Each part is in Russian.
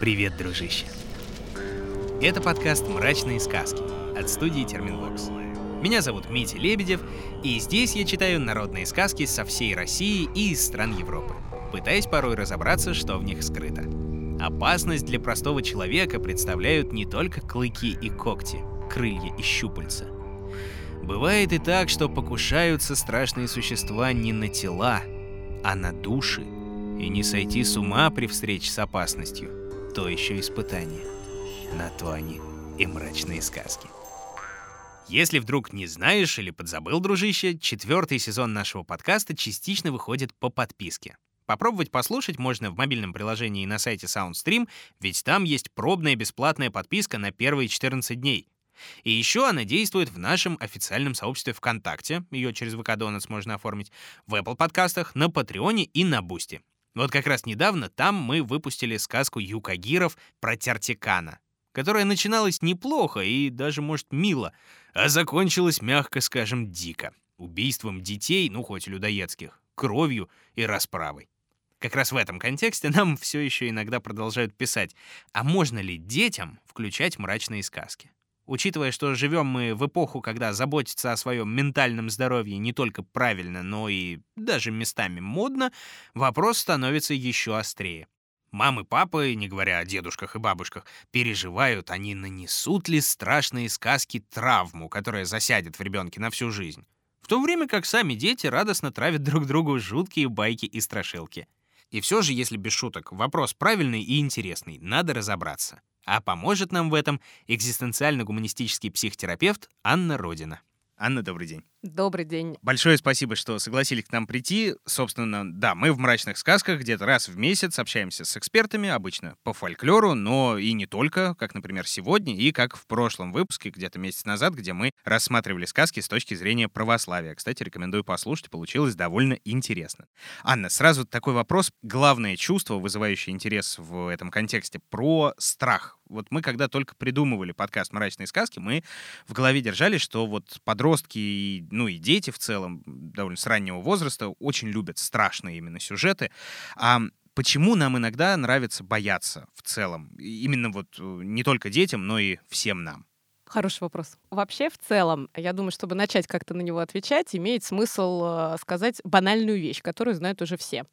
Привет, дружище. Это подкаст «Мрачные сказки» от студии Терминвокс. Меня зовут Митя Лебедев, и здесь я читаю народные сказки со всей России и из стран Европы, пытаясь порой разобраться, что в них скрыто. Опасность для простого человека представляют не только клыки и когти, крылья и щупальца. Бывает и так, что покушаются страшные существа не на тела, а на души. И не сойти с ума при встрече с опасностью — то еще испытание. На то они и мрачные сказки. Если вдруг не знаешь или подзабыл, дружище, четвертый сезон нашего подкаста частично выходит по подписке. Попробовать послушать можно в мобильном приложении и на сайте SoundStream, ведь там есть пробная бесплатная подписка на первые 14 дней. И еще она действует в нашем официальном сообществе ВКонтакте, ее через ВК Donuts можно оформить, в Apple подкастах, на Патреоне и на Бусти. Вот как раз недавно там мы выпустили сказку Юкагиров про Тертикана, которая начиналась неплохо и даже, может, мило, а закончилась, мягко скажем, дико. Убийством детей, ну хоть людоедских, кровью и расправой. Как раз в этом контексте нам все еще иногда продолжают писать, а можно ли детям включать мрачные сказки? Учитывая, что живем мы в эпоху, когда заботиться о своем ментальном здоровье не только правильно, но и даже местами модно, вопрос становится еще острее. Мамы, папы, не говоря о дедушках и бабушках, переживают, они нанесут ли страшные сказки травму, которая засядет в ребенке на всю жизнь. В то время как сами дети радостно травят друг другу жуткие байки и страшилки. И все же, если без шуток, вопрос правильный и интересный, надо разобраться. А поможет нам в этом экзистенциально-гуманистический психотерапевт Анна Родина. Анна, добрый день. Добрый день. Большое спасибо, что согласились к нам прийти. Собственно, да, мы в «Мрачных сказках» где-то раз в месяц общаемся с экспертами, обычно по фольклору, но и не только, как, например, сегодня и как в прошлом выпуске, где-то месяц назад, где мы рассматривали сказки с точки зрения православия. Кстати, рекомендую послушать, получилось довольно интересно. Анна, сразу такой вопрос. Главное чувство, вызывающее интерес в этом контексте, про страх. Вот мы, когда только придумывали подкаст «Мрачные сказки», мы в голове держали, что вот подростки и ну и дети в целом, довольно с раннего возраста, очень любят страшные именно сюжеты. А почему нам иногда нравится бояться в целом? Именно вот э, не только детям, но и всем нам. Хороший вопрос. Вообще, в целом, я думаю, чтобы начать как-то на него отвечать, имеет смысл э, сказать банальную вещь, которую знают уже все.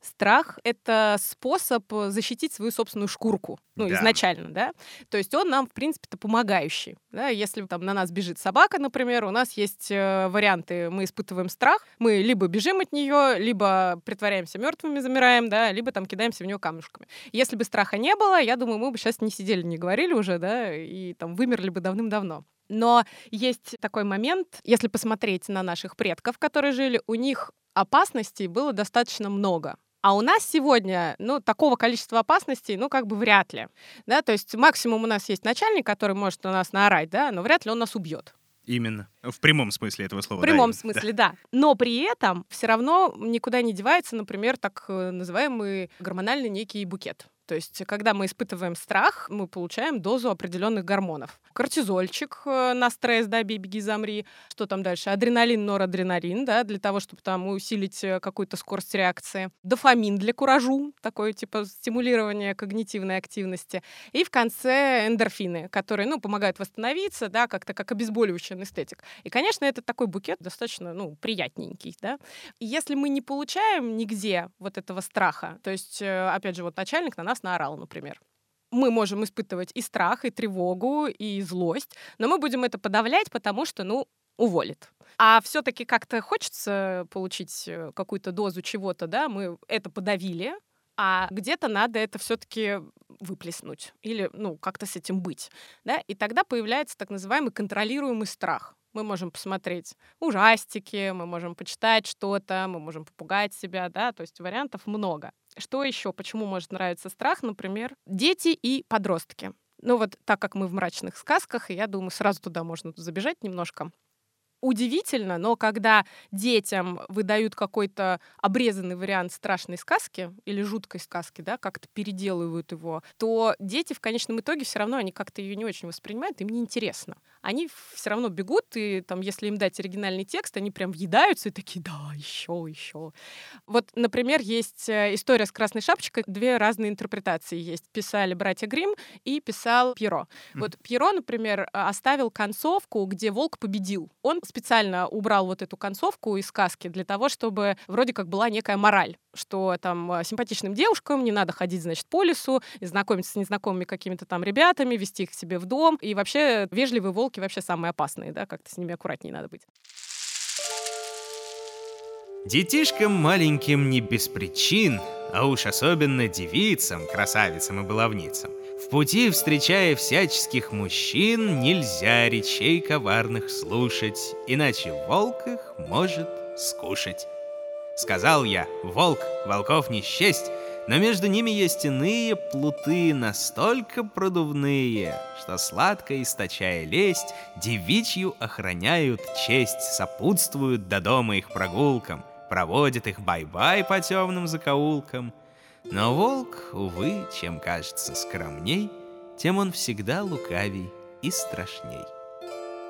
Страх — это способ защитить свою собственную шкурку, ну, да. изначально, да? То есть он нам, в принципе-то, помогающий. Да? Если там на нас бежит собака, например, у нас есть э, варианты, мы испытываем страх, мы либо бежим от нее, либо притворяемся мертвыми, замираем, да, либо там кидаемся в нее камушками. Если бы страха не было, я думаю, мы бы сейчас не сидели, не говорили уже, да, и там вымерли бы давным-давно. Но есть такой момент, если посмотреть на наших предков, которые жили, у них опасностей было достаточно много. А у нас сегодня, ну, такого количества опасностей, ну, как бы вряд ли. Да, то есть максимум у нас есть начальник, который может на нас наорать, да, но вряд ли он нас убьет. Именно. В прямом смысле этого слова. В прямом да, смысле, да. да. Но при этом все равно никуда не девается, например, так э, называемый гормональный некий букет. То есть, когда мы испытываем страх, мы получаем дозу определенных гормонов. Кортизольчик э, на стресс, да, бей, беги, замри. Что там дальше? Адреналин, норадреналин, да, для того, чтобы там усилить э, какую-то скорость реакции. Дофамин для куражу, такое типа стимулирование когнитивной активности. И в конце эндорфины, которые, ну, помогают восстановиться, да, как-то как обезболивающий анестетик. И, конечно, это такой букет достаточно, ну, приятненький, да. Если мы не получаем нигде вот этого страха, то есть, э, опять же, вот начальник на нас нас наорал, например. Мы можем испытывать и страх, и тревогу, и злость, но мы будем это подавлять, потому что, ну, уволит. А все-таки как-то хочется получить э, какую-то дозу чего-то, да, мы это подавили, а где-то надо это все-таки выплеснуть или, ну, как-то с этим быть, да, и тогда появляется так называемый контролируемый страх. Мы можем посмотреть ужастики, мы можем почитать что-то, мы можем попугать себя, да, то есть вариантов много. Что еще? Почему может нравиться страх? Например, дети и подростки. Ну вот так как мы в мрачных сказках, я думаю, сразу туда можно забежать немножко. Удивительно, но когда детям выдают какой-то обрезанный вариант страшной сказки или жуткой сказки, да, как-то переделывают его, то дети в конечном итоге все равно они как-то ее не очень воспринимают, им неинтересно. Они все равно бегут, и там, если им дать оригинальный текст, они прям въедаются и такие, да, еще, еще. Вот, например, есть э, история с красной шапочкой, две разные интерпретации есть. Писали братья Грим и писал Пьеро. Mm. Вот Пьеро, например, оставил концовку, где волк победил. Он специально убрал вот эту концовку из сказки для того, чтобы вроде как была некая мораль, что там э, симпатичным девушкам не надо ходить, значит, по лесу, знакомиться с незнакомыми какими-то там ребятами, вести их к себе в дом. И вообще вежливые волки вообще самые опасные, да, как-то с ними аккуратнее надо быть. Детишкам маленьким не без причин, а уж особенно девицам, красавицам и баловницам, в пути, встречая всяческих мужчин, нельзя речей коварных слушать, иначе волк их может скушать. Сказал я, волк, волков не счесть, но между ними есть иные плуты, настолько продувные, что сладко источая лесть, девичью охраняют честь, сопутствуют до дома их прогулкам, проводят их бай-бай по темным закоулкам. Но волк, увы, чем кажется скромней, тем он всегда лукавей и страшней.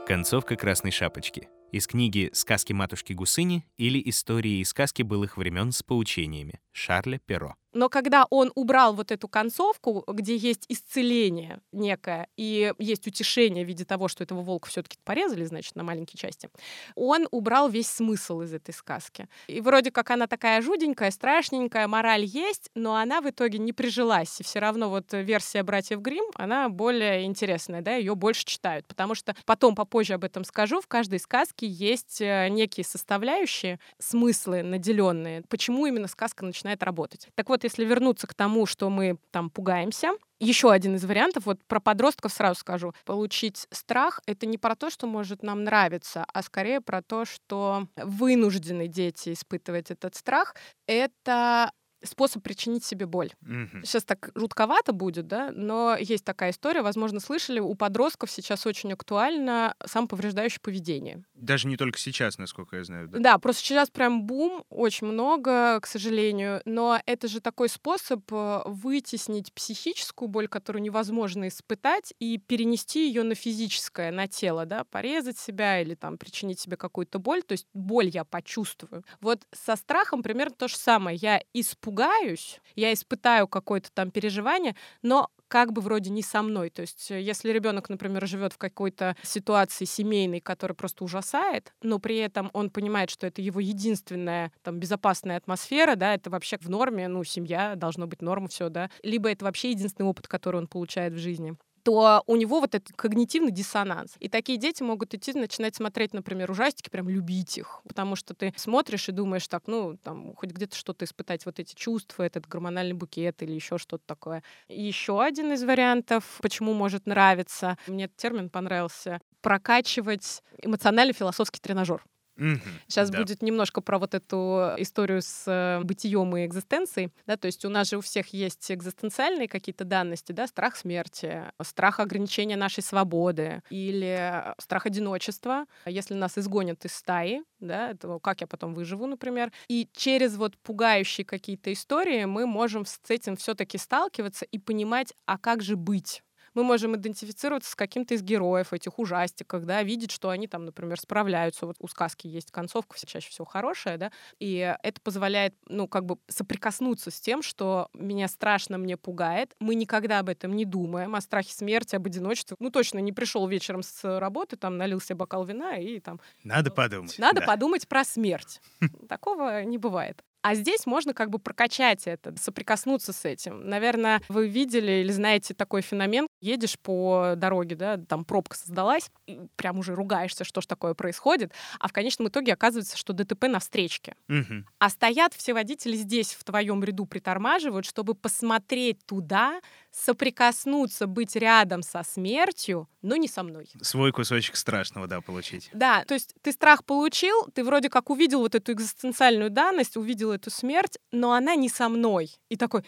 Концовка «Красной шапочки» из книги «Сказки матушки Гусыни» или «Истории и сказки былых времен с поучениями» Шарля Перо. Но когда он убрал вот эту концовку, где есть исцеление некое и есть утешение в виде того, что этого волка все-таки порезали, значит, на маленькие части, он убрал весь смысл из этой сказки. И вроде как она такая жуденькая, страшненькая, мораль есть, но она в итоге не прижилась. И все равно вот версия братьев Грим, она более интересная, да, ее больше читают, потому что потом попозже об этом скажу, в каждой сказке есть э, некие составляющие, смыслы наделенные, почему именно сказка начинает работать. Так вот, вот если вернуться к тому, что мы там пугаемся, еще один из вариантов, вот про подростков сразу скажу. Получить страх — это не про то, что может нам нравиться, а скорее про то, что вынуждены дети испытывать этот страх. Это способ причинить себе боль. Mm-hmm. Сейчас так жутковато будет, да, но есть такая история, возможно, слышали, у подростков сейчас очень актуально самоповреждающее поведение. Даже не только сейчас, насколько я знаю. Да, да просто сейчас прям бум, очень много, к сожалению, но это же такой способ э, вытеснить психическую боль, которую невозможно испытать, и перенести ее на физическое, на тело, да, порезать себя или там причинить себе какую-то боль, то есть боль я почувствую. Вот со страхом примерно то же самое. Я испугаюсь испугаюсь, я испытаю какое-то там переживание, но как бы вроде не со мной. То есть, э, если ребенок, например, живет в какой-то ситуации семейной, которая просто ужасает, но при этом он понимает, что это его единственная там безопасная атмосфера, да, это вообще в норме, ну, семья должно быть норма, все, да, либо это вообще единственный опыт, который он получает в жизни то у него вот этот когнитивный диссонанс. И такие дети могут идти, начинать смотреть, например, ужастики, прям любить их, потому что ты смотришь и думаешь так, ну, там, хоть где-то что-то испытать, вот эти чувства, этот гормональный букет или еще что-то такое. еще один из вариантов, почему может нравиться, мне этот термин понравился, прокачивать эмоционально-философский тренажер. Угу, Сейчас да. будет немножко про вот эту историю с э, бытием и экзистенцией. Да, то есть у нас же у всех есть экзистенциальные какие-то данности, да, страх смерти, страх ограничения нашей свободы или страх одиночества. Если нас изгонят из стаи, да, то как я потом выживу, например. И через вот пугающие какие-то истории мы можем с этим все-таки сталкиваться и понимать, а как же быть? Мы можем идентифицироваться с каким-то из героев этих ужастиков, да, видеть, что они там, например, справляются. Вот у сказки есть концовка, чаще всего хорошая, да, и это позволяет, ну, как бы соприкоснуться с тем, что меня страшно, мне пугает. Мы никогда об этом не думаем, о страхе смерти, об одиночестве. Ну, точно не пришел вечером с работы, там, налил себе бокал вина и там... Надо подумать. Надо да. подумать про смерть. Такого не бывает. А здесь можно как бы прокачать это, соприкоснуться с этим. Наверное, вы видели или знаете такой феномен. Едешь по дороге, да, там пробка создалась, и прям уже ругаешься, что ж такое происходит, а в конечном итоге оказывается, что ДТП на встречке. Угу. А стоят все водители здесь, в твоем ряду, притормаживают, чтобы посмотреть туда, соприкоснуться, быть рядом со смертью, но не со мной. Свой кусочек страшного, да, получить. Да, то есть ты страх получил, ты вроде как увидел вот эту экзистенциальную данность, увидел эту смерть, но она не со мной. И такой,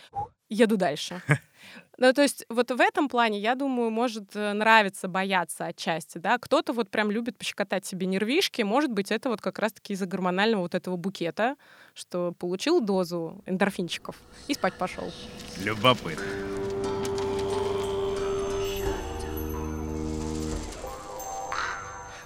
еду дальше. Ну, то есть вот в этом плане, я думаю, может э, нравиться бояться отчасти, да. Кто-то вот прям любит пощекотать себе нервишки, может быть, это вот как раз-таки из-за гормонального вот этого букета, что получил дозу эндорфинчиков и спать пошел. Любопытно.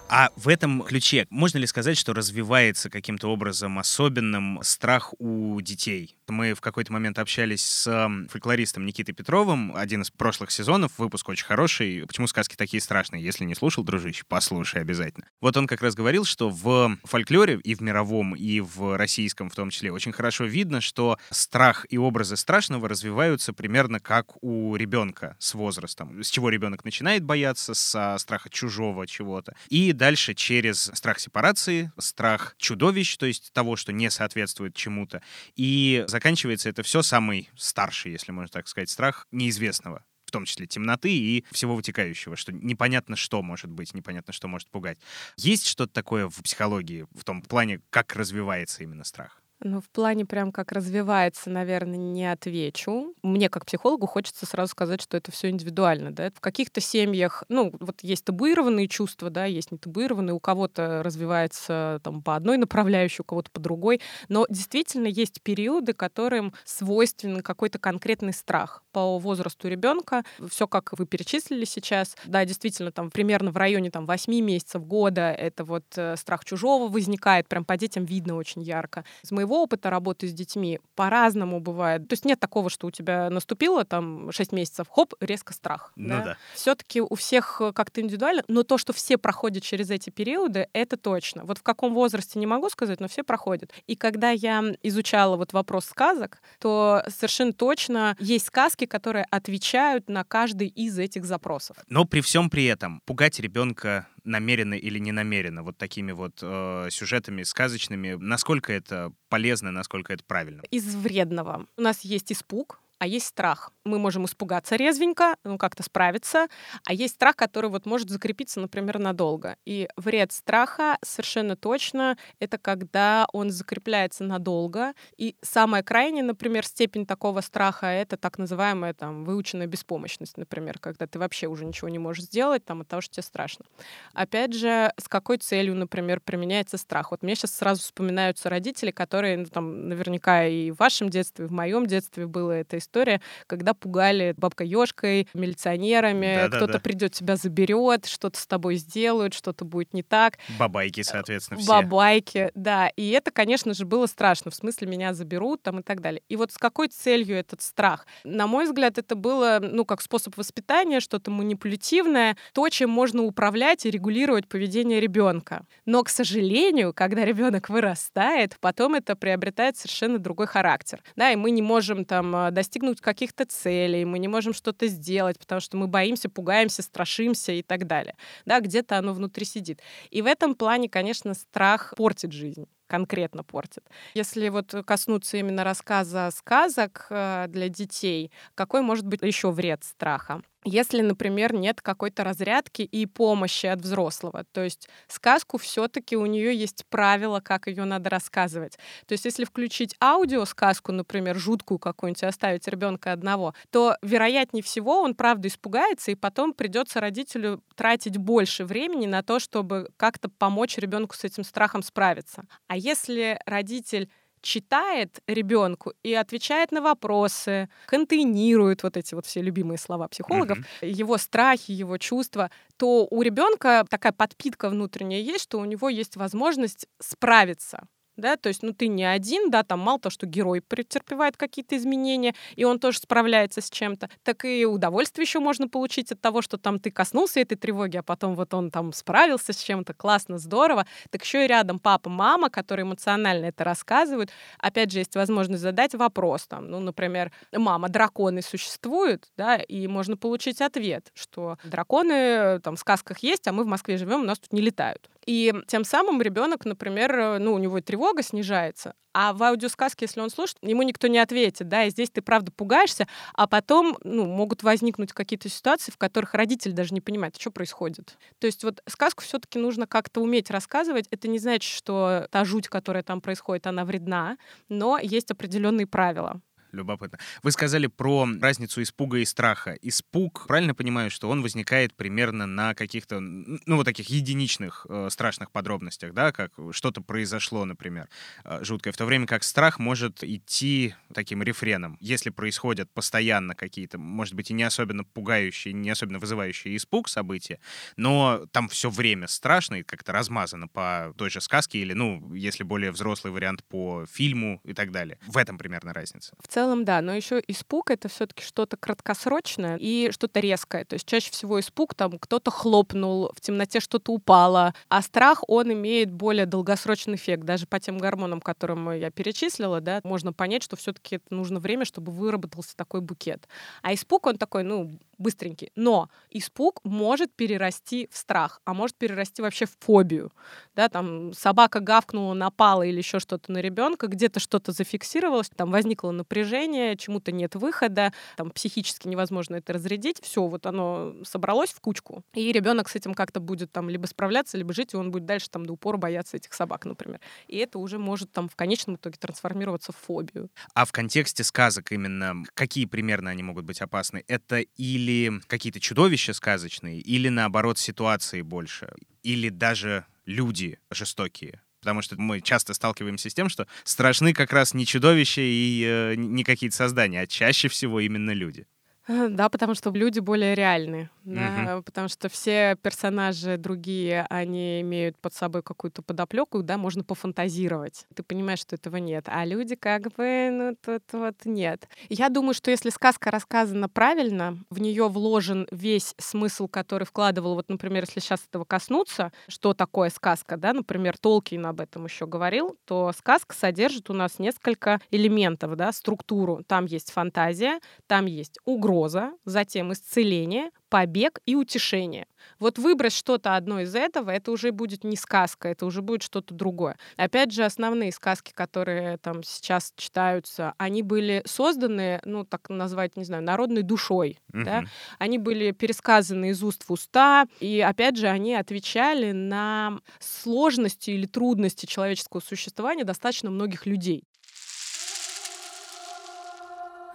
А в этом ключе можно ли сказать, что развивается каким-то образом особенным страх у детей? Мы в какой-то момент общались с фольклористом Никитой Петровым, один из прошлых сезонов, выпуск очень хороший. Почему сказки такие страшные? Если не слушал, дружище, послушай обязательно. Вот он как раз говорил, что в фольклоре и в мировом, и в российском в том числе очень хорошо видно, что страх и образы страшного развиваются примерно как у ребенка с возрастом. С чего ребенок начинает бояться, со страха чужого чего-то. И дальше через страх сепарации, страх чудовищ, то есть того, что не соответствует чему-то. И заканчивается это все самый старший, если можно так сказать, страх неизвестного в том числе темноты и всего вытекающего, что непонятно, что может быть, непонятно, что может пугать. Есть что-то такое в психологии, в том плане, как развивается именно страх? Ну, в плане прям как развивается, наверное, не отвечу. Мне как психологу хочется сразу сказать, что это все индивидуально, да. В каких-то семьях, ну, вот есть табуированные чувства, да, есть не табуированные, у кого-то развивается там по одной направляющей, у кого-то по другой, но действительно есть периоды, которым свойственен какой-то конкретный страх по возрасту ребенка. Все, как вы перечислили сейчас, да, действительно, там примерно в районе там 8 месяцев года это вот э, страх чужого возникает, прям по детям видно очень ярко. Из моего моего опыта работы с детьми по-разному бывает. То есть нет такого, что у тебя наступило там 6 месяцев, хоп, резко страх. Ну да. да. Все-таки у всех э, как-то индивидуально, но то, что все проходят через эти периоды, это точно. Вот в каком возрасте не могу сказать, но все проходят. И когда я изучала вот вопрос сказок, то совершенно точно есть сказки, которые отвечают на каждый из этих запросов. Но при всем при этом пугать ребенка намеренно или не намеренно вот такими вот э, сюжетами сказочными, насколько это полезно, насколько это правильно? Из вредного. У нас есть испуг, а есть страх. Мы можем испугаться резвенько, ну, как-то справиться, а есть страх, который вот может закрепиться, например, надолго. И вред страха совершенно точно — это когда он закрепляется надолго. И самая крайняя, например, степень такого страха — это так называемая там выученная беспомощность, например, когда ты вообще уже ничего не можешь сделать там от того, что тебе страшно. Опять же, с какой целью, например, применяется страх? Вот мне сейчас сразу вспоминаются родители, которые, ну, там, наверняка и в вашем детстве, и в моем детстве было это история, когда пугали бабкой ешкой, милиционерами, кто-то да. придет тебя заберет, что-то с тобой сделают, что-то будет не так. Бабайки, соответственно, все. Бабайки, да. И это, конечно же, было страшно. В смысле, меня заберут там и так далее. И вот с какой целью этот страх? На мой взгляд, это было, ну, как способ воспитания, что-то манипулятивное, то, чем можно управлять и регулировать поведение ребенка. Но, к сожалению, когда ребенок вырастает, потом это приобретает совершенно другой характер. Да, и мы не можем там а, достичь достигнуть каких-то целей, мы не можем что-то сделать, потому что мы боимся, пугаемся, страшимся и так далее. Да, где-то оно внутри сидит. И в этом плане, конечно, страх портит жизнь конкретно портит. Если вот коснуться именно рассказа сказок э, для детей, какой может быть еще вред страха? если, например, нет какой-то разрядки и помощи от взрослого. То есть сказку все-таки у нее есть правила, как ее надо рассказывать. То есть если включить аудиосказку, например, жуткую какую-нибудь, оставить ребенка одного, то вероятнее всего он правда испугается, и потом придется родителю тратить больше времени на то, чтобы как-то помочь ребенку с этим страхом справиться. А если родитель читает ребенку и отвечает на вопросы, контейнирует вот эти вот все любимые слова психологов, mm-hmm. его страхи, его чувства, то у ребенка такая подпитка внутренняя есть, что у него есть возможность справиться да, то есть, ну, ты не один, да, там мало того, что герой претерпевает какие-то изменения, и он тоже справляется с чем-то, так и удовольствие еще можно получить от того, что там ты коснулся этой тревоги, а потом вот он там справился с чем-то, классно, здорово, так еще и рядом папа, мама, которые эмоционально это рассказывают, опять же, есть возможность задать вопрос, там, ну, например, мама, драконы существуют, да, и можно получить ответ, что драконы там в сказках есть, а мы в Москве живем, у нас тут не летают. И тем самым ребенок, например, ну, у него тревога снижается, а в аудиосказке, если он слушает, ему никто не ответит, да, и здесь ты правда пугаешься, а потом, ну, могут возникнуть какие-то ситуации, в которых родитель даже не понимает, что происходит. То есть вот сказку все-таки нужно как-то уметь рассказывать. Это не значит, что та жуть, которая там происходит, она вредна, но есть определенные правила любопытно. Вы сказали про разницу испуга и страха. Испуг, правильно понимаю, что он возникает примерно на каких-то, ну, вот таких единичных э, страшных подробностях, да, как что-то произошло, например, э, жуткое, в то время как страх может идти таким рефреном. Если происходят постоянно какие-то, может быть, и не особенно пугающие, не особенно вызывающие испуг события, но там все время страшно и как-то размазано по той же сказке или, ну, если более взрослый вариант, по фильму и так далее. В этом примерно разница. В целом целом, да, но еще испуг это все-таки что-то краткосрочное и что-то резкое. То есть чаще всего испуг там кто-то хлопнул, в темноте что-то упало, а страх он имеет более долгосрочный эффект. Даже по тем гормонам, которым я перечислила, да, можно понять, что все-таки это нужно время, чтобы выработался такой букет. А испуг он такой, ну, быстренький. Но испуг может перерасти в страх, а может перерасти вообще в фобию. Да, там собака гавкнула, напала или еще что-то на ребенка, где-то что-то зафиксировалось, там возникло напряжение, чему-то нет выхода, там психически невозможно это разрядить. Все, вот оно собралось в кучку, и ребенок с этим как-то будет там либо справляться, либо жить, и он будет дальше там до упора бояться этих собак, например. И это уже может там в конечном итоге трансформироваться в фобию. А в контексте сказок именно какие примерно они могут быть опасны? Это или какие-то чудовища сказочные, или наоборот ситуации больше, или даже люди жестокие. Потому что мы часто сталкиваемся с тем, что страшны как раз не чудовища и э, не какие-то создания, а чаще всего именно люди. Да, потому что люди более реальны, да, угу. потому что все персонажи другие, они имеют под собой какую-то подоплеку, да, можно пофантазировать. Ты понимаешь, что этого нет, а люди как бы, ну, тут вот нет. Я думаю, что если сказка рассказана правильно, в нее вложен весь смысл, который вкладывал, вот, например, если сейчас этого коснуться, что такое сказка, да, например, Толкин об этом еще говорил, то сказка содержит у нас несколько элементов, да, структуру. Там есть фантазия, там есть угроза, угроза, затем исцеление, побег и утешение. Вот выбрать что-то одно из этого, это уже будет не сказка, это уже будет что-то другое. Опять же, основные сказки, которые там сейчас читаются, они были созданы, ну, так назвать, не знаю, народной душой. Mm-hmm. Да? Они были пересказаны из уст в уста, и опять же, они отвечали на сложности или трудности человеческого существования достаточно многих людей.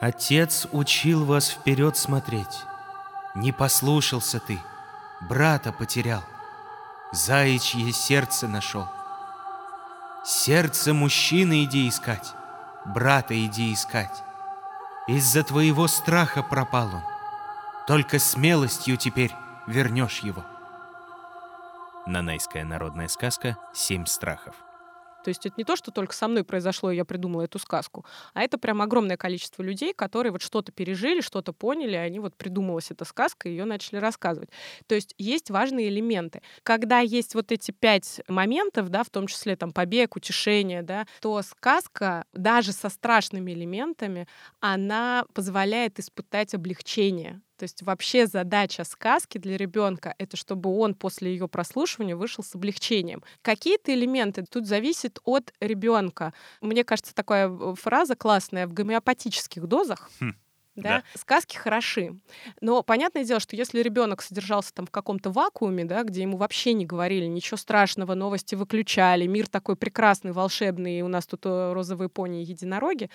Отец учил вас вперед смотреть. Не послушался ты, брата потерял, заячье сердце нашел. Сердце мужчины иди искать, брата иди искать. Из-за твоего страха пропал он, только смелостью теперь вернешь его. Нанайская народная сказка «Семь страхов». То есть это не то, что только со мной произошло, и я придумала эту сказку, а это прям огромное количество людей, которые вот что-то пережили, что-то поняли, и они вот придумалась эта сказка, и ее начали рассказывать. То есть есть важные элементы. Когда есть вот эти пять моментов, да, в том числе там побег, утешение, да, то сказка даже со страшными элементами, она позволяет испытать облегчение то есть вообще задача сказки для ребенка — это чтобы он после ее прослушивания вышел с облегчением. Какие-то элементы тут зависят от ребенка. Мне кажется, такая э, фраза классная в гомеопатических дозах. Хм да? да. Сказки хороши. Но понятное дело, что если ребенок содержался там в каком-то вакууме, да, где ему вообще не говорили ничего страшного, новости выключали, мир такой прекрасный, волшебный, и у нас тут э, розовые пони и единороги,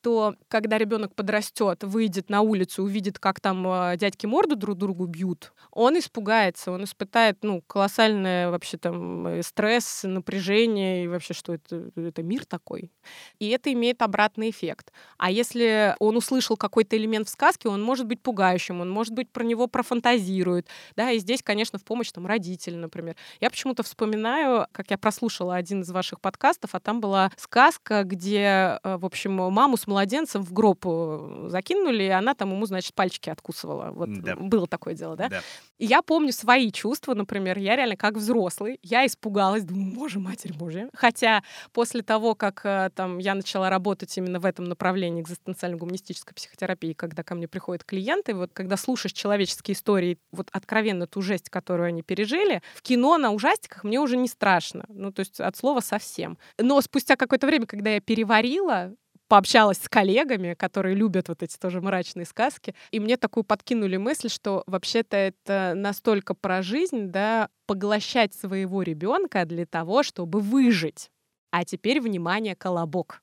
то когда ребенок подрастет, выйдет на улицу, увидит, как там э, дядьки морду друг другу бьют, он испугается, он испытает ну, колоссальное вообще там э, стресс, напряжение, и вообще, что это, это мир такой. И это имеет обратный эффект. А если он услышал какой-то элемент в сказке, он может быть пугающим, он может быть про него профантазирует, да, и здесь, конечно, в помощь там родители, например. Я почему-то вспоминаю, как я прослушала один из ваших подкастов, а там была сказка, где, э, в общем, маму с младенцем в гроб э, закинули, и она там ему, значит, пальчики откусывала. Вот да. было такое дело, да? да. И я помню свои чувства, например, я реально как взрослый, я испугалась, думаю, боже, матерь божья. Хотя после того, как э, там я начала работать именно в этом направлении экзистенциально-гуманистической психотерапии, истории, когда ко мне приходят клиенты, вот когда слушаешь человеческие истории, вот откровенно ту жесть, которую они пережили, в кино на ужастиках мне уже не страшно. Ну, то есть от слова совсем. Но спустя какое-то время, когда я переварила, пообщалась с коллегами, которые любят вот эти тоже мрачные сказки, и мне такую подкинули мысль, что вообще-то это настолько про жизнь, да, поглощать своего ребенка для того, чтобы выжить. А теперь, внимание, колобок.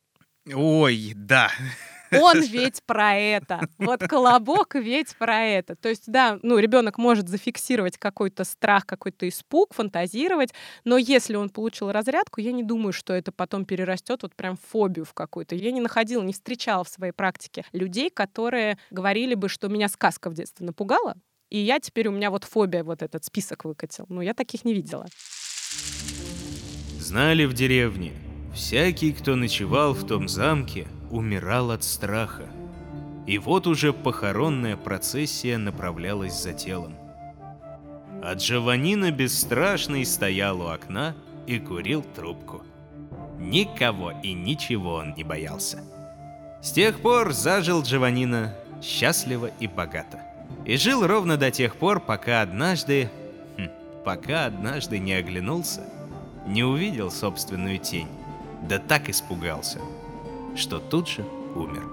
Ой, да. Он ведь про это. Вот колобок ведь про это. То есть, да, ну, ребенок может зафиксировать какой-то страх, какой-то испуг, фантазировать, но если он получил разрядку, я не думаю, что это потом перерастет вот прям в фобию в какую-то. Я не находила, не встречала в своей практике людей, которые говорили бы, что меня сказка в детстве напугала, и я теперь, у меня вот фобия, вот этот список выкатил. Ну, я таких не видела. Знали в деревне, всякий, кто ночевал в том замке, умирал от страха. И вот уже похоронная процессия направлялась за телом. А Джованнино бесстрашный стоял у окна и курил трубку. Никого и ничего он не боялся. С тех пор зажил Джованнино счастливо и богато. И жил ровно до тех пор, пока однажды... Хм, пока однажды не оглянулся, не увидел собственную тень, да так испугался, что тут же умер.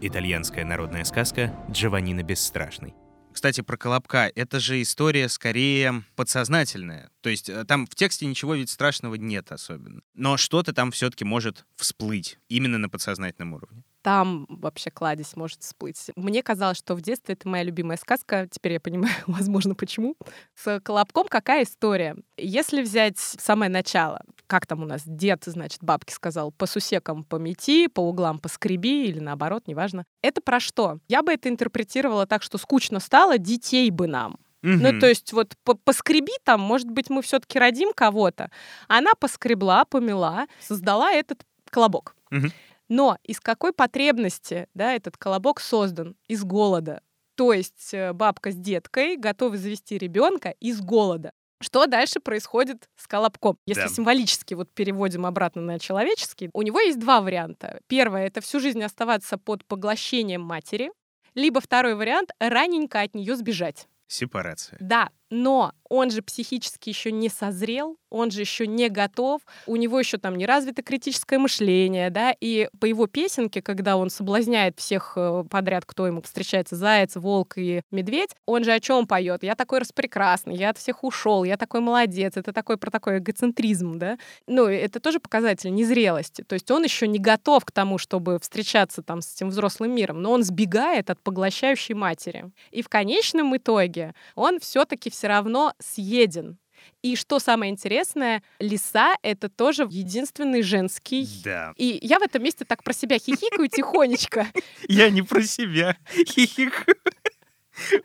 Итальянская народная сказка «Джованнино Бесстрашный». Кстати, про Колобка. Это же история скорее подсознательная. То есть э, там в тексте ничего ведь страшного нет особенно. Но что-то там все-таки может всплыть именно на подсознательном уровне там вообще кладезь может всплыть. Мне казалось, что в детстве это моя любимая сказка. Теперь я понимаю, возможно, почему. С Колобком какая история? Если взять самое начало, как там у нас дед, значит, бабки сказал, по сусекам помети, по углам поскреби или наоборот, неважно. Это про что? Я бы это интерпретировала так, что скучно стало, детей бы нам. Mm-hmm. Ну, то есть вот по поскреби там, может быть, мы все-таки родим кого-то. Она поскребла, помела, создала этот колобок. Mm-hmm. Но из какой потребности да, этот колобок создан? Из голода. То есть э, бабка с деткой готовы завести ребенка из голода. Что дальше происходит с колобком? Если да. символически вот переводим обратно на человеческий, у него есть два варианта. Первое — это всю жизнь оставаться под поглощением матери, либо второй вариант — раненько от нее сбежать. Сепарация. Да, но он же психически еще не созрел, он же еще не готов, у него еще там не развито критическое мышление, да, и по его песенке, когда он соблазняет всех э, подряд, кто ему встречается, заяц, волк и медведь, он же о чем поет? Я такой распрекрасный, я от всех ушел, я такой молодец, это такой про такой эгоцентризм, да. Ну, это тоже показатель незрелости, то есть он еще не готов к тому, чтобы встречаться там с этим взрослым миром, но он сбегает от поглощающей матери. И в конечном итоге он все-таки все равно съеден. И что самое интересное, лиса — это тоже единственный женский. Да. И я в этом месте так про себя хихикаю тихонечко. Я не про себя хихикаю.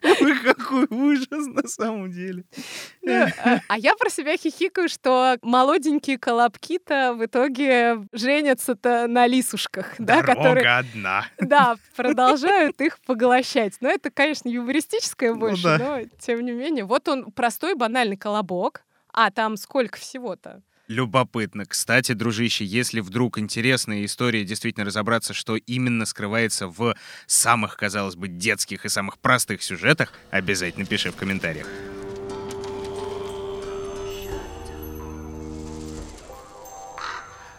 Ой, какой ужас на самом деле. а, а я про себя хихикаю, что молоденькие колобки-то в итоге женятся-то на лисушках. да, которые, одна. Да, продолжают их поглощать. Но это, конечно, юмористическое ну больше, ну, да. но тем не менее. Вот он простой банальный колобок. А там сколько всего-то? Любопытно. Кстати, дружище, если вдруг интересная история действительно разобраться, что именно скрывается в самых, казалось бы, детских и самых простых сюжетах, обязательно пиши в комментариях.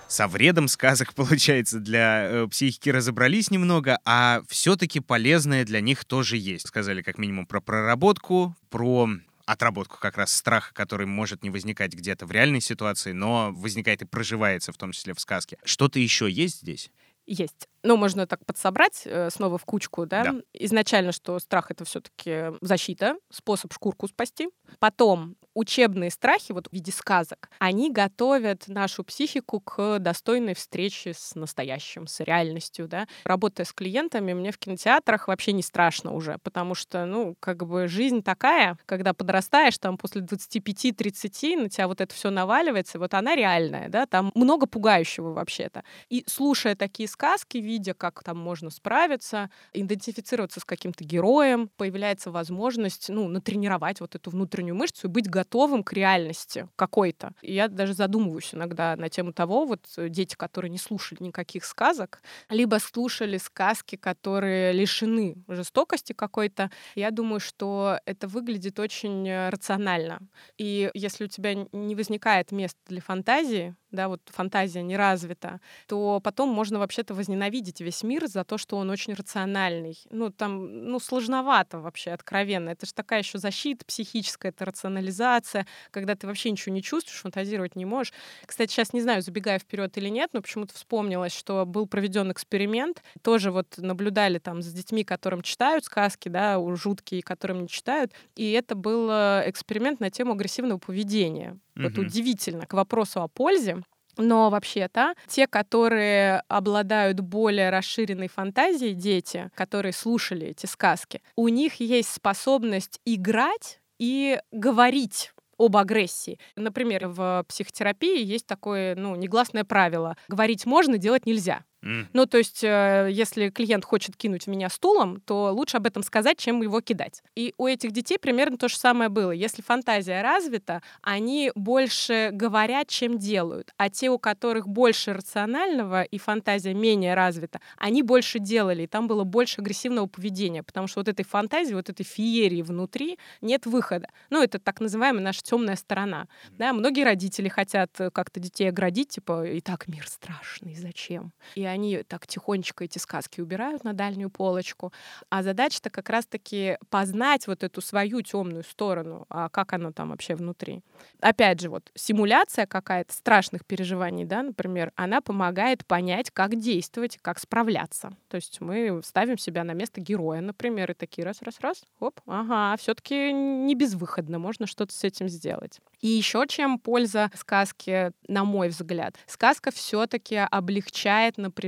со вредом сказок, получается, для э, психики разобрались немного, а все-таки полезное для них тоже есть. Сказали как минимум про проработку, про отработку как раз страха, который может не возникать где-то в реальной ситуации, но возникает и проживается, в том числе в сказке. Что-то еще есть здесь? Есть. Ну, можно так подсобрать э, снова в кучку, да? да. Изначально, что страх это все-таки защита, способ шкурку спасти. Потом учебные страхи, вот в виде сказок, они готовят нашу психику к достойной встрече с настоящим, с реальностью, да. Работая с клиентами, мне в кинотеатрах вообще не страшно уже, потому что, ну, как бы жизнь такая, когда подрастаешь, там после 25-30 на тебя вот это все наваливается, вот она реальная, да, там много пугающего вообще-то. И слушая такие сказки, видя, как там можно справиться, идентифицироваться с каким-то героем, появляется возможность, ну, натренировать вот эту внутреннюю мышцу и быть готовым к реальности какой-то. И я даже задумываюсь иногда на тему того, вот дети, которые не слушали никаких сказок, либо слушали сказки, которые лишены жестокости какой-то, я думаю, что это выглядит очень рационально. И если у тебя не возникает места для фантазии, да, вот фантазия не развита, то потом можно вообще-то возненавидеть весь мир за то, что он очень рациональный. Ну, там, ну, сложновато вообще, откровенно. Это же такая еще защита психическая, это рационализация, когда ты вообще ничего не чувствуешь, фантазировать не можешь. Кстати, сейчас не знаю, забегая вперед или нет, но почему-то вспомнилось, что был проведен эксперимент. Тоже вот наблюдали там с детьми, которым читают сказки, да, жуткие, которым не читают. И это был э, эксперимент на тему агрессивного поведения. Вот угу. удивительно. К вопросу о пользе. Но вообще-то те, которые обладают более расширенной фантазией, дети, которые слушали эти сказки, у них есть способность играть и говорить об агрессии. Например, в психотерапии есть такое ну, негласное правило. Говорить можно, делать нельзя. Ну, то есть, э, если клиент хочет кинуть в меня стулом, то лучше об этом сказать, чем его кидать. И у этих детей примерно то же самое было. Если фантазия развита, они больше говорят, чем делают. А те, у которых больше рационального и фантазия менее развита, они больше делали, и там было больше агрессивного поведения, потому что вот этой фантазии, вот этой феерии внутри нет выхода. Ну, это так называемая наша темная сторона. Да, многие родители хотят как-то детей оградить, типа, и так мир страшный, зачем? И они так тихонечко эти сказки убирают на дальнюю полочку. А задача-то как раз-таки познать вот эту свою темную сторону, а как она там вообще внутри. Опять же, вот симуляция какая-то страшных переживаний, да, например, она помогает понять, как действовать, как справляться. То есть мы ставим себя на место героя, например, и такие раз-раз-раз, оп, ага, все-таки не безвыходно, можно что-то с этим сделать. И еще чем польза сказки, на мой взгляд, сказка все-таки облегчает напряжение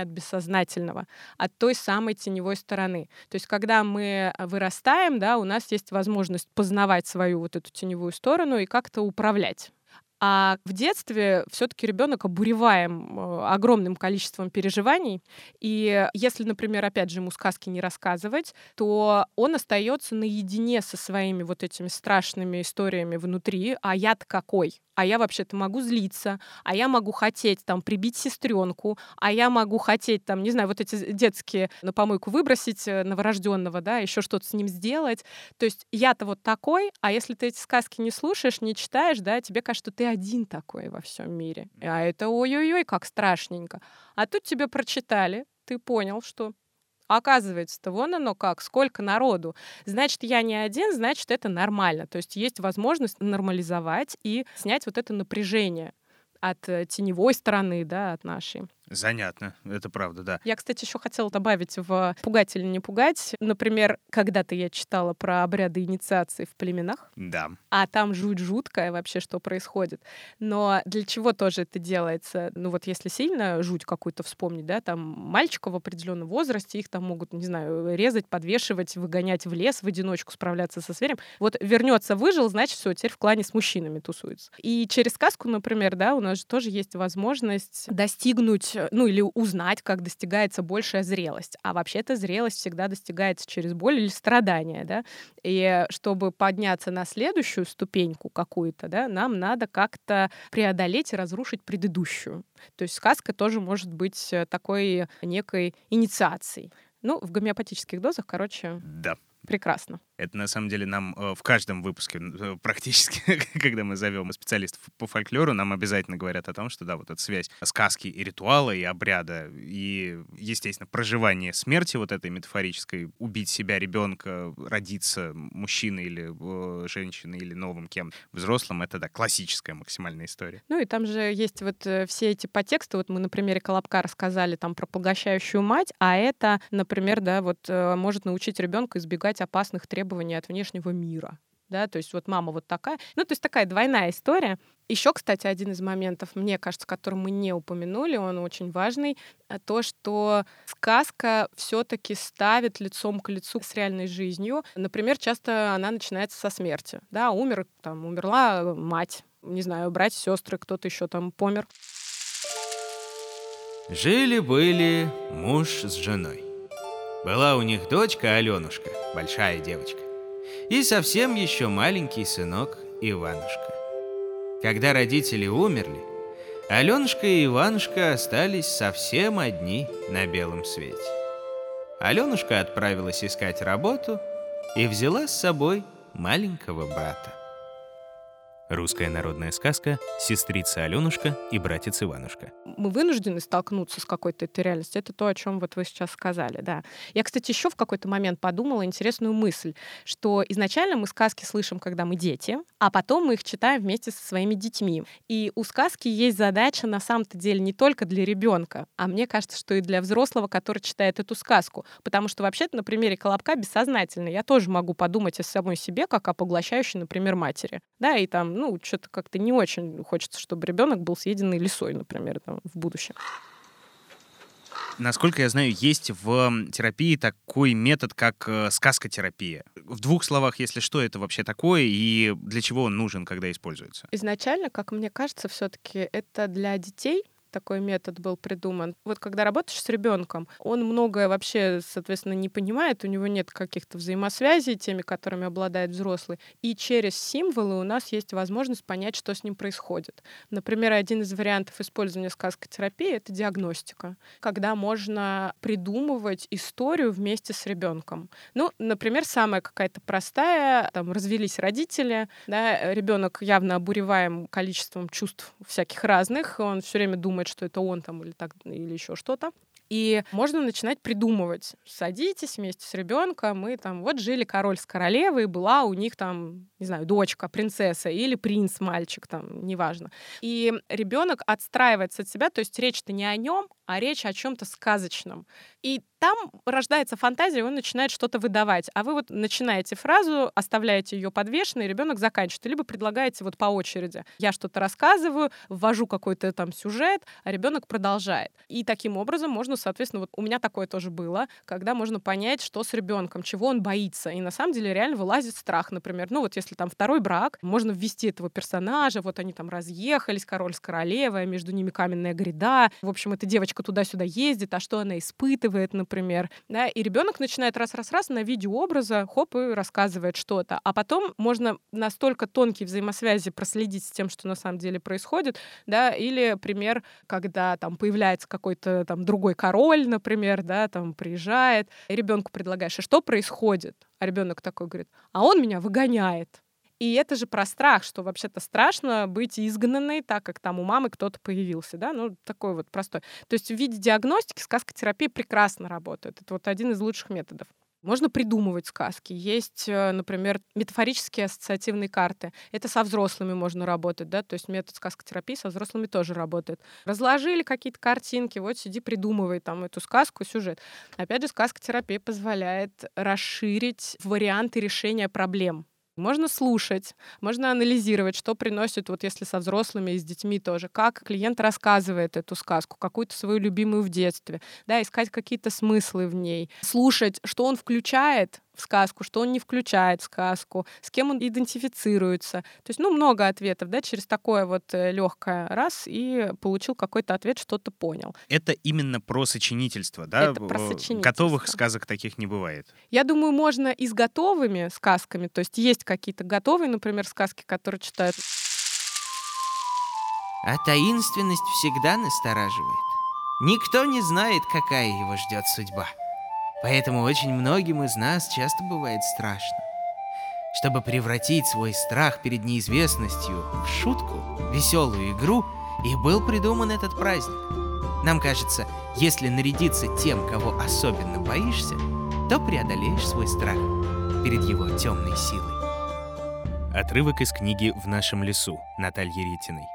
от бессознательного, от той самой теневой стороны. То есть, когда мы вырастаем, да, у нас есть возможность познавать свою вот эту теневую сторону и как-то управлять а в детстве все-таки ребенок обуреваем э, огромным количеством переживаний. И если, например, опять же, ему сказки не рассказывать, то он остается наедине со своими вот этими страшными историями внутри. А я-то какой? А я вообще-то могу злиться, а я могу хотеть там прибить сестренку, а я могу хотеть там, не знаю, вот эти детские на помойку выбросить э, новорожденного, да, еще что-то с ним сделать. То есть я-то вот такой, а если ты эти сказки не слушаешь, не читаешь, да, тебе кажется, что ты один такой во всем мире. А это ой-ой-ой, как страшненько. А тут тебе прочитали, ты понял, что Оказывается-то вон оно как, сколько народу. Значит, я не один, значит, это нормально. То есть есть возможность нормализовать и снять вот это напряжение от э, теневой стороны, да, от нашей. Занятно, это правда, да. Я, кстати, еще хотела добавить в «Пугать или не пугать». Например, когда-то я читала про обряды инициации в племенах. Да. А там жуть жуткая вообще, что происходит. Но для чего тоже это делается? Ну вот если сильно жуть какую-то вспомнить, да, там мальчиков в определенном возрасте, их там могут, не знаю, резать, подвешивать, выгонять в лес в одиночку, справляться со зверем. Вот вернется, выжил, значит, все, теперь в клане с мужчинами тусуется. И через сказку, например, да, у нас же тоже есть возможность достигнуть Э, ну или узнать, как достигается большая зрелость. А вообще эта зрелость всегда достигается через боль или страдания, да. И чтобы подняться на следующую ступеньку какую-то, да, нам надо как-то преодолеть и разрушить предыдущую. То есть сказка тоже может быть э, такой некой инициацией. Ну, в гомеопатических дозах, короче, да. прекрасно. Это на самом деле нам э, в каждом выпуске э, практически, когда мы зовем специалистов по фольклору, нам обязательно говорят о том, что да, вот эта связь сказки и ритуала, и обряда, и, естественно, проживание смерти вот этой метафорической, убить себя, ребенка, родиться мужчиной или э, женщиной или новым кем взрослым, это, да, классическая максимальная история. Ну и там же есть вот все эти подтексты, вот мы на примере Колобка рассказали там про поглощающую мать, а это, например, да, вот может научить ребенка избегать опасных требований требования от внешнего мира. Да, то есть вот мама вот такая. Ну, то есть такая двойная история. Еще, кстати, один из моментов, мне кажется, который мы не упомянули, он очень важный, э, то, что сказка все-таки ставит лицом к лицу с реальной жизнью. Например, часто она начинается со смерти. Да, умер, там, умерла мать, не знаю, братья, сестры, кто-то еще там помер. Жили-были муж с женой. Была у них дочка Аленушка, большая девочка, и совсем еще маленький сынок Иванушка. Когда родители умерли, Аленушка и Иванушка остались совсем одни на белом свете. Аленушка отправилась искать работу и взяла с собой маленького брата. Русская народная сказка «Сестрица Аленушка и братец Иванушка». Мы вынуждены столкнуться с какой-то этой реальностью. Это то, о чем вот вы сейчас сказали, да. Я, кстати, еще в какой-то момент подумала интересную мысль, что изначально мы сказки слышим, когда мы дети, а потом мы их читаем вместе со своими детьми. И у сказки есть задача на самом-то деле не только для ребенка, а мне кажется, что и для взрослого, который читает эту сказку. Потому что вообще-то на примере Колобка бессознательно я тоже могу подумать о самой себе, как о поглощающей, например, матери. Да, и там ну, что-то как-то не очень хочется, чтобы ребенок был съеденный лисой, например, там, в будущем. Насколько я знаю, есть в терапии такой метод, как э, сказкотерапия. В двух словах, если что это вообще такое и для чего он нужен, когда используется? Изначально, как мне кажется, все-таки это для детей, такой метод был придуман. Вот когда работаешь с ребенком, он многое вообще, соответственно, не понимает, у него нет каких-то взаимосвязей теми, которыми обладает взрослый. И через символы у нас есть возможность понять, что с ним происходит. Например, один из вариантов использования сказкотерапии — это диагностика, когда можно придумывать историю вместе с ребенком. Ну, например, самая какая-то простая, там, развелись родители, да, ребенок явно обуреваем количеством чувств всяких разных, он все время думает, думает, что это он там или так, или еще что-то. И можно начинать придумывать. Садитесь вместе с ребенком, и там вот жили король с королевой, была у них там, не знаю, дочка, принцесса или принц, мальчик, там, неважно. И ребенок отстраивается от себя, то есть речь-то не о нем, а речь о чем-то сказочном. И там рождается фантазия, и он начинает что-то выдавать. А вы вот начинаете фразу, оставляете ее подвешенной, и ребенок заканчивает. Либо предлагаете вот по очереди. Я что-то рассказываю, ввожу какой-то там сюжет, а ребенок продолжает. И таким образом можно, соответственно, вот у меня такое тоже было, когда можно понять, что с ребенком, чего он боится. И на самом деле реально вылазит страх, например. Ну вот если там второй брак, можно ввести этого персонажа, вот они там разъехались, король с королевой, а между ними каменная гряда. В общем, эта девочка туда-сюда ездит, а что она испытывает, например. Да? И ребенок начинает раз-раз-раз на видеообраза, хоп, и рассказывает что-то. А потом можно настолько тонкие взаимосвязи проследить с тем, что на самом деле происходит, да, или пример, когда там появляется какой-то там другой король, например, да, там приезжает, ребенку предлагаешь, а что происходит? А ребенок такой говорит, а он меня выгоняет. И это же про страх, что вообще-то страшно быть изгнанной, так как там у мамы кто-то появился, да, ну, такой вот простой. То есть в виде диагностики сказкотерапия прекрасно работает. Это вот один из лучших методов. Можно придумывать сказки. Есть, э, например, метафорические ассоциативные карты. Это со взрослыми можно работать, да, то есть метод сказкотерапии со взрослыми тоже работает. Разложили какие-то картинки, вот сиди, придумывай там эту сказку, сюжет. Опять же, сказкотерапия позволяет расширить варианты решения проблем можно слушать, можно анализировать, что приносит, вот если со взрослыми и с детьми тоже, как клиент рассказывает эту сказку, какую-то свою любимую в детстве, да, искать какие-то смыслы в ней, слушать, что он включает в сказку, что он не включает в сказку, с кем он идентифицируется. То есть, ну, много ответов, да, через такое вот э, легкое раз и получил какой-то ответ, что-то понял. Это именно про сочинительство, да? Это про сочинительство. Готовых сказок таких не бывает. Я думаю, можно и с готовыми сказками, то есть есть какие-то готовые, например, сказки, которые читают. А таинственность всегда настораживает. Никто не знает, какая его ждет судьба. Поэтому очень многим из нас часто бывает страшно. Чтобы превратить свой страх перед неизвестностью в шутку, веселую игру, и был придуман этот праздник. Нам кажется, если нарядиться тем, кого особенно боишься, то преодолеешь свой страх перед его темной силой. Отрывок из книги «В нашем лесу» Натальи Ретиной.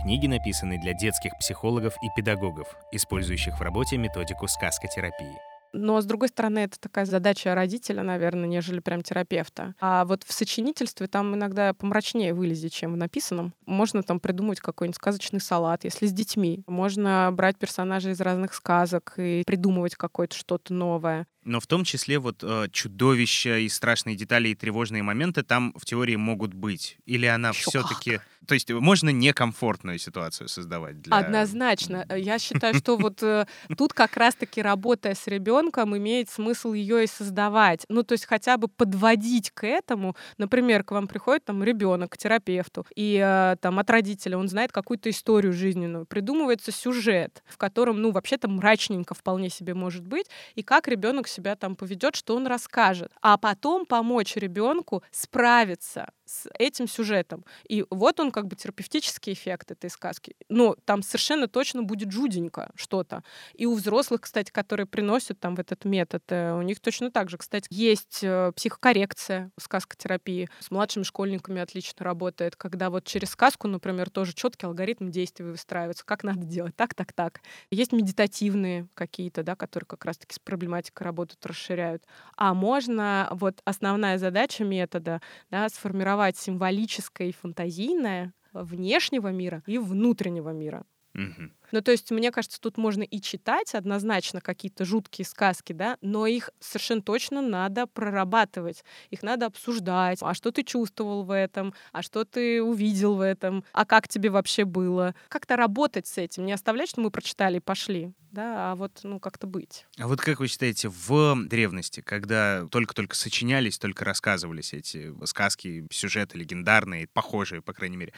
Книги написаны для детских психологов и педагогов, использующих в работе методику сказкотерапии. Но, с другой стороны, это такая задача родителя, наверное, нежели прям терапевта. А вот в сочинительстве там иногда помрачнее вылезет, чем в написанном. Можно там придумать какой-нибудь сказочный салат, если с детьми. Можно брать персонажей из разных сказок и придумывать какое-то что-то новое. Но в том числе вот э, чудовища и страшные детали и тревожные моменты там в теории могут быть. Или она все-таки... То есть можно некомфортную ситуацию создавать для... Однозначно. Я считаю, что вот э, тут как раз-таки работая с ребенком имеет смысл ее и создавать. Ну, то есть хотя бы подводить к этому. Например, к вам приходит там ребенок к терапевту, и э, там от родителя он знает какую-то историю жизненную. Придумывается сюжет, в котором, ну, вообще-то мрачненько вполне себе может быть, и как ребенок себя там поведет, что он расскажет. А потом помочь ребенку справиться с этим сюжетом. И вот он как бы терапевтический эффект этой сказки. Но там совершенно точно будет жуденько что-то. И у взрослых, кстати, которые приносят там в этот метод, э, у них точно так же. Кстати, есть э, психокоррекция, сказкотерапии. С младшими школьниками отлично работает, когда вот через сказку, например, тоже четкий алгоритм действий выстраивается, как надо делать, так, так, так. Есть медитативные какие-то, да, которые как раз-таки с проблематикой работают, расширяют. А можно, вот основная задача метода, да, сформировать сформировать символическое и фантазийное внешнего мира и внутреннего мира. Угу. Ну, то есть, мне кажется, тут можно и читать однозначно какие-то жуткие сказки, да, но их совершенно точно надо прорабатывать, их надо обсуждать. А что ты чувствовал в этом? А что ты увидел в этом? А как тебе вообще было? Как-то работать с этим, не оставлять, что мы прочитали и пошли да, а вот, ну, как-то быть. А вот как вы считаете, в древности, когда только-только сочинялись, только рассказывались эти сказки, сюжеты легендарные, похожие, по крайней мере,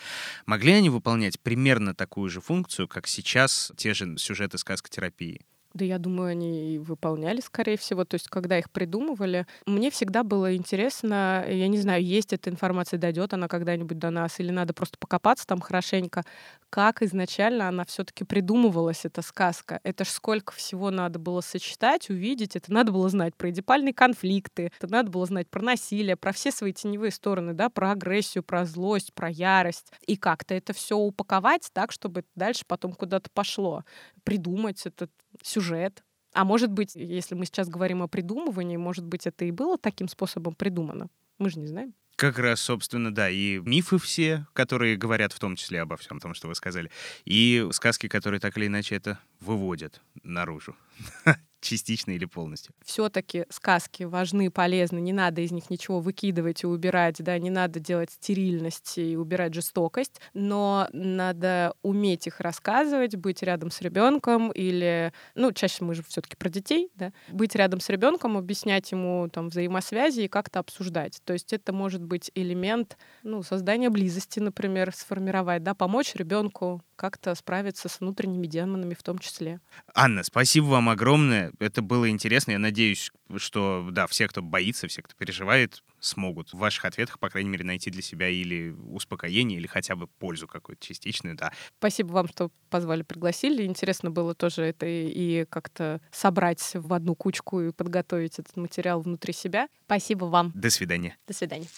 могли они выполнять примерно такую же функцию, как сейчас сейчас те же сюжеты сказкотерапии? Да, я думаю, они и выполняли, скорее всего. То есть, когда их придумывали, мне всегда было интересно, я не знаю, есть эта информация, дойдет она когда-нибудь до нас, или надо просто покопаться там хорошенько, как изначально она все-таки придумывалась, эта сказка. Это ж сколько всего надо было сочетать, увидеть. Это надо было знать про эдипальные конфликты, это надо было знать про насилие, про все свои теневые стороны, да, про агрессию, про злость, про ярость. И как-то это все упаковать так, чтобы дальше потом куда-то пошло. Придумать этот сюжет. А может быть, если мы сейчас говорим о придумывании, может быть, это и было таким способом придумано. Мы же не знаем. Как раз, собственно, да, и мифы все, которые говорят в том числе обо всем том, что вы сказали, и сказки, которые так или иначе это выводят наружу. частично или полностью. Все-таки сказки важны, полезны, не надо из них ничего выкидывать и убирать, да, не надо делать стерильность и убирать жестокость, но надо уметь их рассказывать, быть рядом с ребенком или, ну, чаще мы же все-таки про детей, да, быть рядом с ребенком, объяснять ему там взаимосвязи и как-то обсуждать. То есть это может быть элемент, ну, создания близости, например, сформировать, да, помочь ребенку как-то справиться с внутренними демонами в том числе. Анна, спасибо вам огромное. Это было интересно. Я надеюсь, что, да, все, кто боится, все, кто переживает, смогут в ваших ответах, по крайней мере, найти для себя или успокоение, или хотя бы пользу какую-то частичную, да. Спасибо вам, что позвали, пригласили. Интересно было тоже это и как-то собрать в одну кучку и подготовить этот материал внутри себя. Спасибо вам. До свидания. До свидания.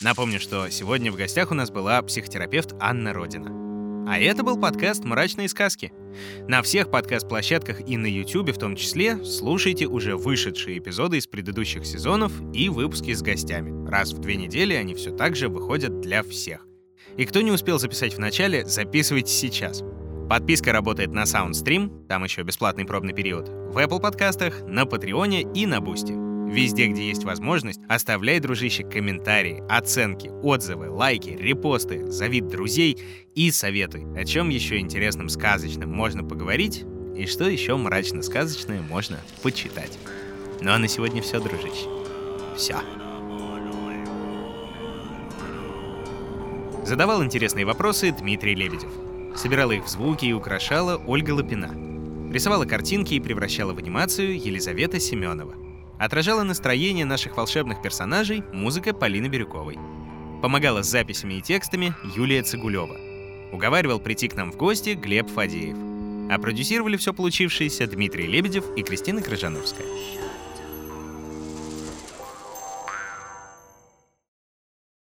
Напомню, что сегодня в гостях у нас была психотерапевт Анна Родина. А это был подкаст «Мрачные сказки». На всех подкаст-площадках и на YouTube в том числе слушайте уже вышедшие эпизоды из предыдущих сезонов и выпуски с гостями. Раз в две недели они все так же выходят для всех. И кто не успел записать в начале, записывайте сейчас. Подписка работает на SoundStream, там еще бесплатный пробный период, в Apple подкастах, на Патреоне и на Бусти. Везде, где есть возможность, оставляй, дружище, комментарии, оценки, отзывы, лайки, репосты, зови друзей и советуй, о чем еще интересным сказочным можно поговорить и что еще мрачно-сказочное можно почитать. Ну а на сегодня все, дружище. Все. Задавал интересные вопросы Дмитрий Лебедев. Собирала их в звуки и украшала Ольга Лапина. Рисовала картинки и превращала в анимацию Елизавета Семенова. Отражала настроение наших волшебных персонажей музыка Полины Бирюковой. Помогала с записями и текстами Юлия Цигулева. Уговаривал прийти к нам в гости Глеб Фадеев. А продюсировали все получившееся Дмитрий Лебедев и Кристина Крыжановская.